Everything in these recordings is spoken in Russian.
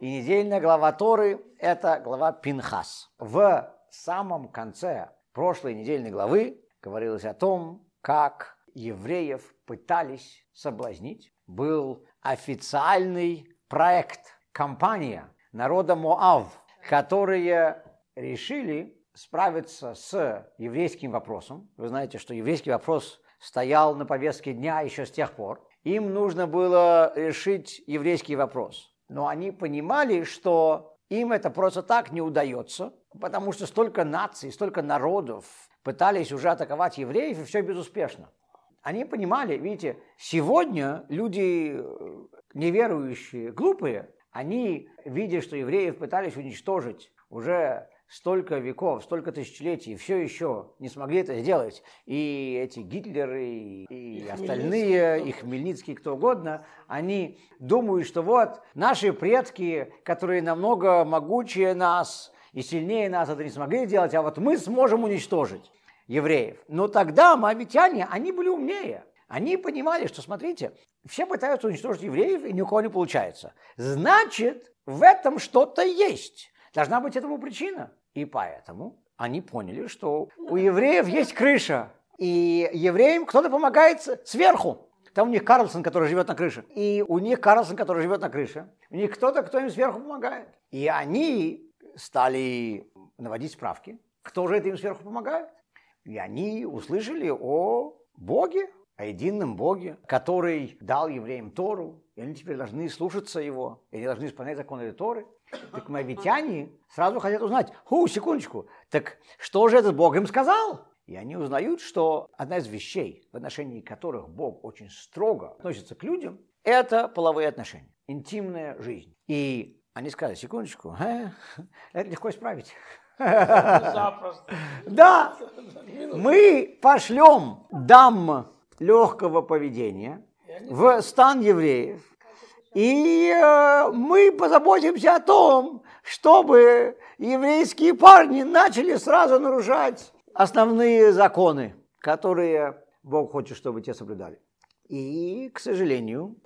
И недельная глава Торы – это глава Пинхас. В самом конце прошлой недельной главы говорилось о том, как евреев пытались соблазнить. Был официальный проект, компания народа Моав, которые решили справиться с еврейским вопросом. Вы знаете, что еврейский вопрос стоял на повестке дня еще с тех пор. Им нужно было решить еврейский вопрос. Но они понимали, что им это просто так не удается, потому что столько наций, столько народов пытались уже атаковать евреев, и все безуспешно. Они понимали, видите, сегодня люди э, неверующие, глупые, они, видя, что евреев пытались уничтожить уже столько веков, столько тысячелетий, все еще не смогли это сделать. И эти Гитлеры, и, и остальные, и Хмельницкий, кто угодно, они думают, что вот наши предки, которые намного могучее нас и сильнее нас, это не смогли сделать, а вот мы сможем уничтожить евреев. Но тогда моавитяне, они были умнее. Они понимали, что, смотрите, все пытаются уничтожить евреев, и ни у кого не получается. Значит, в этом что-то есть. Должна быть этому причина. И поэтому они поняли, что у евреев есть крыша, и евреям кто-то помогает сверху. Там у них Карлсон, который живет на крыше. И у них Карлсон, который живет на крыше. У них кто-то, кто им сверху помогает. И они стали наводить справки, кто же это им сверху помогает. И они услышали о Боге, о едином Боге, который дал евреям Тору, и они теперь должны слушаться его, и они должны исполнять законы Торы. Так мавитяне сразу хотят узнать, ху, секундочку, так что же этот Бог им сказал? И они узнают, что одна из вещей, в отношении которых Бог очень строго относится к людям, это половые отношения, интимная жизнь. И они сказали, секундочку, э, это легко исправить. Запросто. Да, мы пошлем дам легкого поведения в стан евреев, и э, мы позаботимся о том, чтобы еврейские парни начали сразу нарушать основные законы, которые Бог хочет, чтобы те соблюдали. И, к сожалению,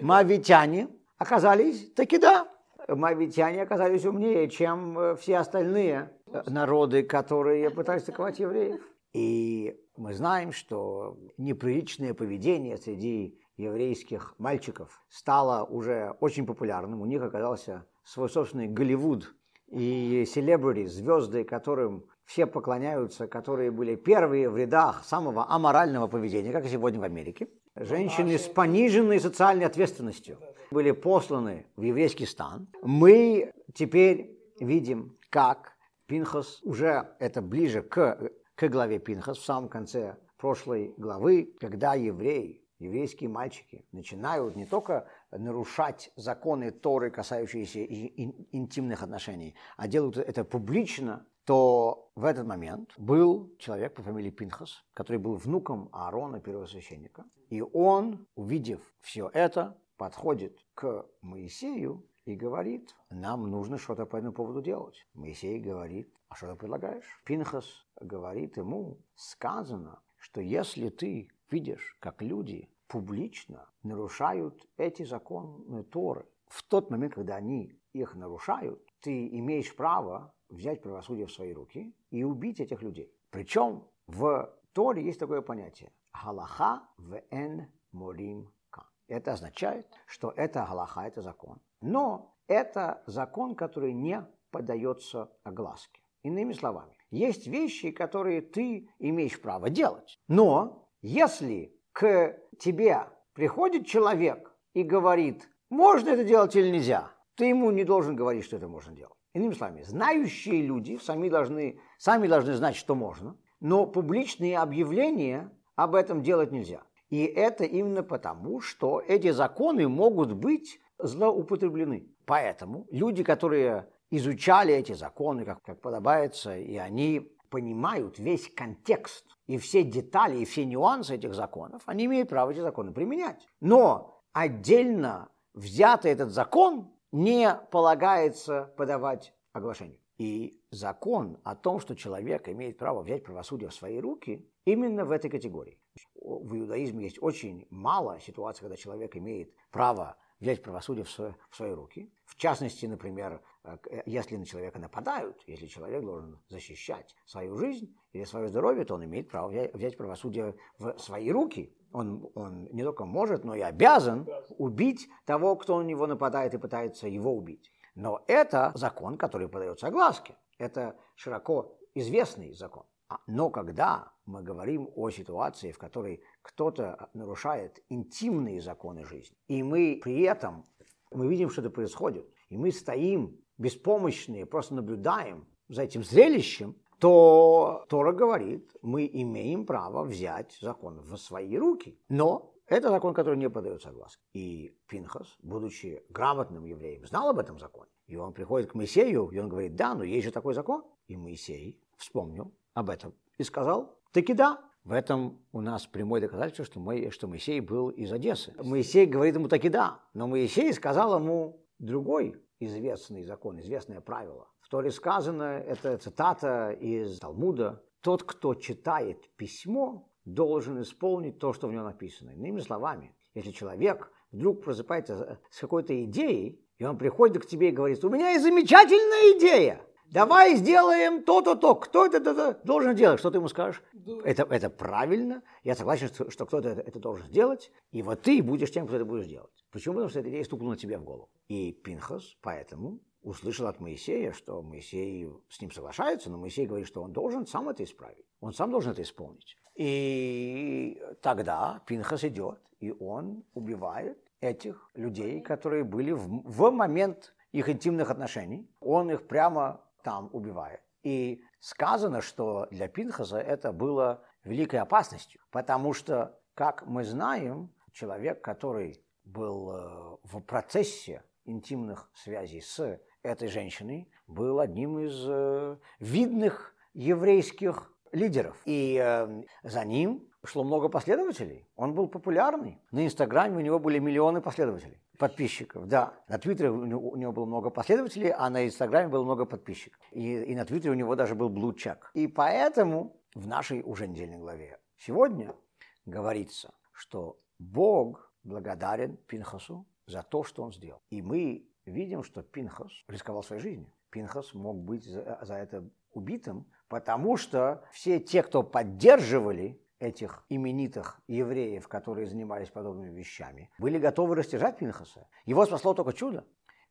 мавитяне оказались таки да. Мавитяне оказались умнее, чем э, все остальные э, народы, которые пытались атаковать евреев. И мы знаем, что неприличное поведение среди еврейских мальчиков стало уже очень популярным. У них оказался свой собственный Голливуд и селебрити, звезды, которым все поклоняются, которые были первые в рядах самого аморального поведения, как и сегодня в Америке. Женщины с пониженной социальной ответственностью были посланы в еврейский стан. Мы теперь видим, как Пинхас уже это ближе к, к главе Пинхас в самом конце прошлой главы, когда евреи еврейские мальчики начинают не только нарушать законы Торы, касающиеся интимных отношений, а делают это публично, то в этот момент был человек по фамилии Пинхас, который был внуком Аарона, первосвященника, и он, увидев все это, подходит к Моисею и говорит, нам нужно что-то по этому поводу делать. Моисей говорит, а что ты предлагаешь? Пинхас говорит ему, сказано, что если ты видишь, как люди публично нарушают эти законы Торы, в тот момент, когда они их нарушают, ты имеешь право взять правосудие в свои руки и убить этих людей. Причем в Торе есть такое понятие – галаха в эн морим ка. Это означает, что это галаха, это закон. Но это закон, который не поддается огласке. Иными словами, есть вещи, которые ты имеешь право делать. Но если к тебе приходит человек и говорит, можно это делать или нельзя, ты ему не должен говорить, что это можно делать. Иными словами, знающие люди сами должны, сами должны знать, что можно, но публичные объявления об этом делать нельзя. И это именно потому, что эти законы могут быть злоупотреблены. Поэтому люди, которые изучали эти законы, как, как подобается, и они понимают весь контекст и все детали, и все нюансы этих законов, они имеют право эти законы применять. Но отдельно взятый этот закон не полагается подавать оглашению. И закон о том, что человек имеет право взять правосудие в свои руки, именно в этой категории. В иудаизме есть очень мало ситуаций, когда человек имеет право взять правосудие в свои, руки. В частности, например, если на человека нападают, если человек должен защищать свою жизнь или свое здоровье, то он имеет право взять правосудие в свои руки. Он, он не только может, но и обязан убить того, кто на него нападает и пытается его убить. Но это закон, который подается огласке. Это широко известный закон. А, но когда мы говорим о ситуации, в которой кто-то нарушает интимные законы жизни, и мы при этом мы видим, что это происходит, и мы стоим беспомощные, просто наблюдаем за этим зрелищем, то Тора говорит, мы имеем право взять закон в свои руки. Но это закон, который не подается согласию. И Пинхас, будучи грамотным евреем, знал об этом законе. И он приходит к Моисею, и он говорит, да, но есть же такой закон. И Моисей вспомнил об этом и сказал, таки да. В этом у нас прямое доказательство, что, мы, что Моисей был из Одессы. Моисей говорит ему таки да, но Моисей сказал ему другой известный закон, известное правило. В Торе сказано, это цитата из Талмуда, тот, кто читает письмо, должен исполнить то, что в нем написано. Иными словами, если человек вдруг просыпается с какой-то идеей, и он приходит к тебе и говорит, у меня есть замечательная идея, давай сделаем то-то, то. Кто это, это должен делать? Что ты ему скажешь? Это, это правильно. Я согласен, что, что кто-то это, это должен сделать. И вот ты будешь тем, кто это будешь делать. Почему? Потому что эта идея стукнула тебе в голову. И Пинхас поэтому услышал от Моисея, что Моисей с ним соглашается, но Моисей говорит, что он должен сам это исправить. Он сам должен это исполнить. И тогда Пинхас идет, и он убивает этих людей, которые были в, в момент их интимных отношений. Он их прямо там убивает. И сказано, что для Пинхаса это было великой опасностью, потому что, как мы знаем, человек, который был э, в процессе интимных связей с этой женщиной, был одним из э, видных еврейских лидеров. И э, за ним шло много последователей. Он был популярный. На Инстаграме у него были миллионы последователей, подписчиков. Да, на Твиттере у него, у него было много последователей, а на Инстаграме было много подписчиков. И, и на Твиттере у него даже был блудчак. И поэтому в нашей уже недельной главе сегодня говорится, что Бог благодарен Пинхасу за то, что он сделал. И мы видим, что Пинхас рисковал своей жизнью. Пинхас мог быть за, за это убитым, потому что все те, кто поддерживали этих именитых евреев, которые занимались подобными вещами, были готовы растяжать Пинхаса. Его спасло только чудо.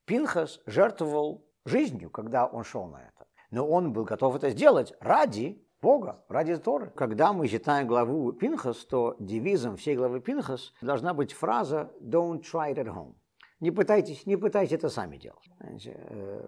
Пинхас жертвовал жизнью, когда он шел на это. Но он был готов это сделать ради Бога, ради Торы. Когда мы читаем главу Пинхас, то девизом всей главы Пинхас должна быть фраза «Don't try it at home». Не пытайтесь, не пытайтесь это сами делать. Э,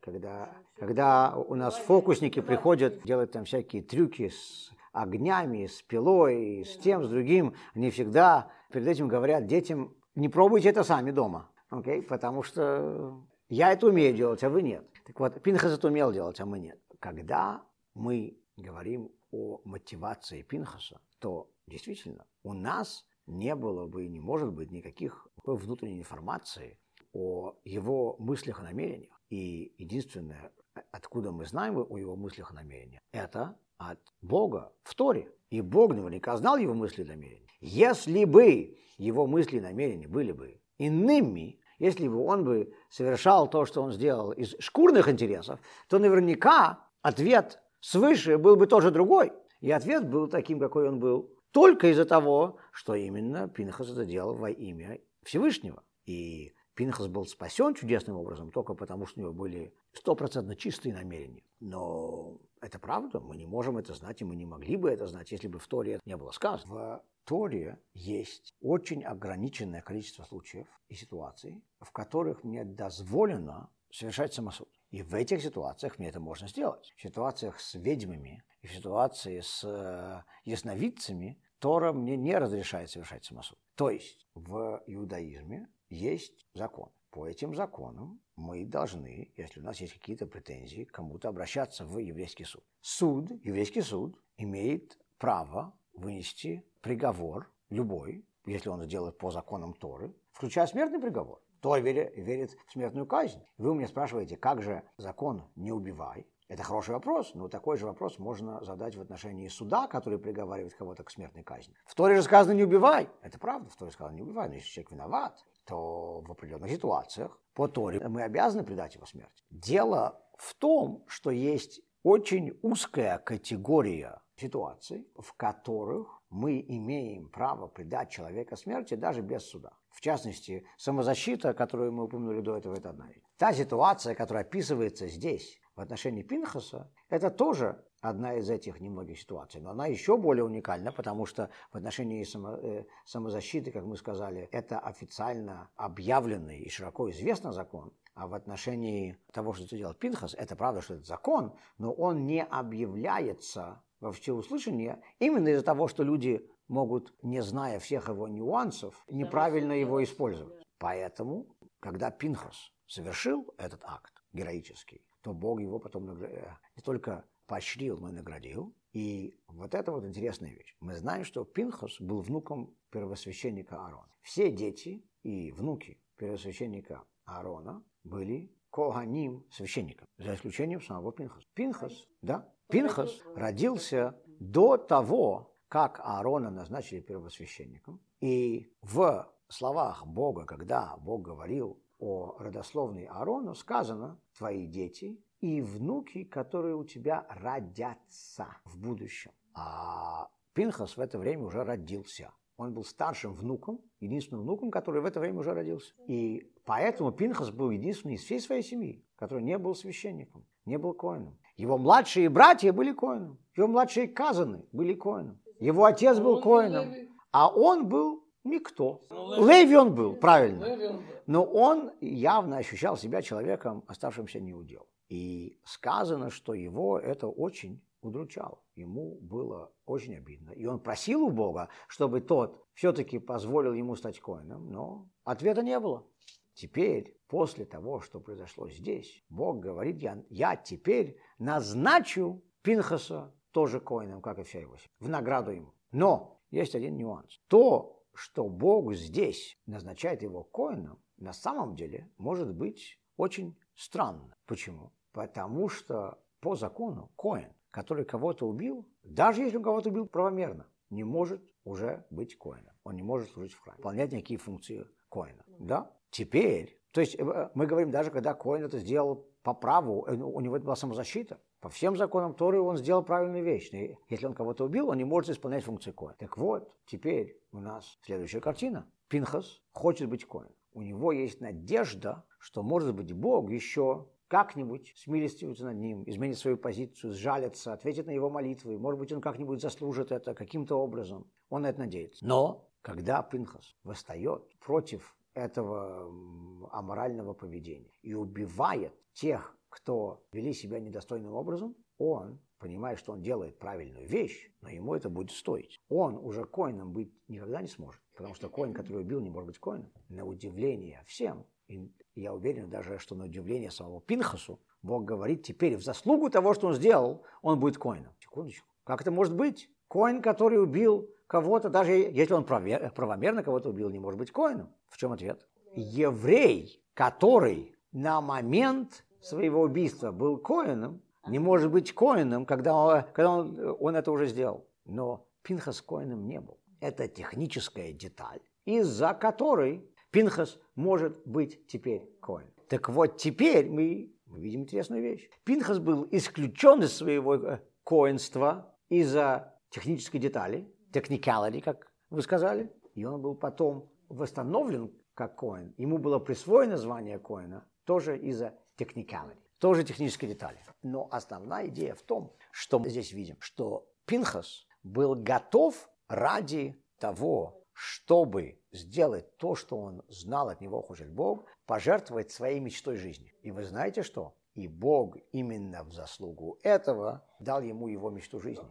когда, когда у нас фокусники приходят делать там всякие трюки с огнями, с пилой, с тем, с другим, они всегда перед этим говорят детям, не пробуйте это сами дома, okay? потому что я это умею делать, а вы нет. Так вот, Пинхас это умел делать, а мы нет. Когда мы говорим о мотивации Пинхаса, то действительно у нас не было бы и не может быть никаких внутренней информации о его мыслях и намерениях. И единственное, откуда мы знаем о его мыслях и намерениях, это от Бога в Торе. И Бог наверняка знал его мысли и намерения. Если бы его мысли и намерения были бы иными, если бы он бы совершал то, что он сделал из шкурных интересов, то наверняка ответ свыше был бы тоже другой. И ответ был таким, какой он был, только из-за того, что именно Пинхас это делал во имя Всевышнего. И Пинхас был спасен чудесным образом только потому, что у него были стопроцентно чистые намерения. Но это правда, мы не можем это знать, и мы не могли бы это знать, если бы в Торе это не было сказано. В Торе есть очень ограниченное количество случаев и ситуаций, в которых мне дозволено совершать самосуд. И в этих ситуациях мне это можно сделать. В ситуациях с ведьмами и в ситуации с э, ясновидцами Тора мне не разрешает совершать самосуд. То есть в иудаизме есть закон. По этим законам мы должны, если у нас есть какие-то претензии, кому-то обращаться в еврейский суд. Суд, еврейский суд, имеет право вынести приговор любой, если он сделает по законам Торы, включая смертный приговор. Тор верит, в смертную казнь. Вы меня спрашиваете, как же закон «не убивай»? Это хороший вопрос, но такой же вопрос можно задать в отношении суда, который приговаривает кого-то к смертной казни. В Торе же сказано «не убивай». Это правда, в Торе сказано «не убивай», но если человек виноват, то в определенных ситуациях по Торе мы обязаны предать его смерти. Дело в том, что есть очень узкая категория ситуаций, в которых мы имеем право предать человека смерти даже без суда. В частности, самозащита, которую мы упомянули до этого, это одна вещь. Та ситуация, которая описывается здесь в отношении Пинхаса, это тоже одна из этих немногих ситуаций. Но она еще более уникальна, потому что в отношении само, э, самозащиты, как мы сказали, это официально объявленный и широко известный закон. А в отношении того, что делает Пинхас, это правда, что это закон, но он не объявляется во всеуслышание именно из-за того, что люди могут, не зная всех его нюансов, неправильно его использовать. Поэтому, когда Пинхас совершил этот акт героический, то Бог его потом э, не только поощрил, но и наградил. И вот это вот интересная вещь. Мы знаем, что Пинхас был внуком первосвященника Аарона. Все дети и внуки первосвященника Аарона были Коганим священником, за исключением самого Пинхаса. Пинхас, да, Пинхас родился до того, как Аарона назначили первосвященником. И в словах Бога, когда Бог говорил о родословной Аарону, сказано «твои дети и внуки, которые у тебя родятся в будущем». А Пинхас в это время уже родился. Он был старшим внуком, единственным внуком, который в это время уже родился. И поэтому Пинхас был единственный из всей своей семьи, который не был священником, не был коином. Его младшие братья были коином, его младшие казаны были коином, его отец был коином, а он был никто. Леви он был, правильно. Но он явно ощущал себя человеком, оставшимся неудел. И сказано, что его это очень удручал. Ему было очень обидно. И он просил у Бога, чтобы тот все-таки позволил ему стать коином, но ответа не было. Теперь, после того, что произошло здесь, Бог говорит, я, я теперь назначу Пинхаса тоже коином, как и вся его семья, в награду ему. Но есть один нюанс. То, что Бог здесь назначает его коином, на самом деле может быть очень странно. Почему? Потому что по закону коин который кого-то убил, даже если он кого-то убил правомерно, не может уже быть коином. Он не может служить в храме, выполнять никакие функции коина. Да? Теперь, то есть э, мы говорим, даже когда коин это сделал по праву, э, у него это была самозащита. По всем законам Торы он сделал правильную вещь. И если он кого-то убил, он не может исполнять функции коина. Так вот, теперь у нас следующая картина. Пинхас хочет быть коином. У него есть надежда, что, может быть, Бог еще как-нибудь смилостивится над ним, изменит свою позицию, сжалится, ответит на его молитвы. Может быть, он как-нибудь заслужит это каким-то образом. Он на это надеется. Но когда Пинхас восстает против этого аморального поведения и убивает тех, кто вели себя недостойным образом, он понимает, что он делает правильную вещь, но ему это будет стоить. Он уже коином быть никогда не сможет, потому что коин, который убил, не может быть коином. На удивление всем, и я уверен даже, что на удивление самого Пинхасу, Бог говорит, теперь в заслугу того, что он сделал, он будет коином. Секундочку. Как это может быть? Коин, который убил кого-то, даже если он правомерно кого-то убил, не может быть коином. В чем ответ? Еврей, который на момент своего убийства был коином, не может быть коином, когда, он, когда он, он это уже сделал. Но Пинхас коином не был. Это техническая деталь, из-за которой Пинхас может быть теперь Коин. Так вот, теперь мы, мы видим интересную вещь. Пинхас был исключен из своего э, коинства из-за технической детали, technicality, как вы сказали, и он был потом восстановлен как коин. Ему было присвоено звание коина тоже из-за technicality, тоже технической детали. Но основная идея в том, что мы здесь видим, что Пинхас был готов ради того, чтобы сделать то, что он знал от него хочет Бог, пожертвовать своей мечтой жизни. И вы знаете что? И Бог именно в заслугу этого дал ему его мечту жизни.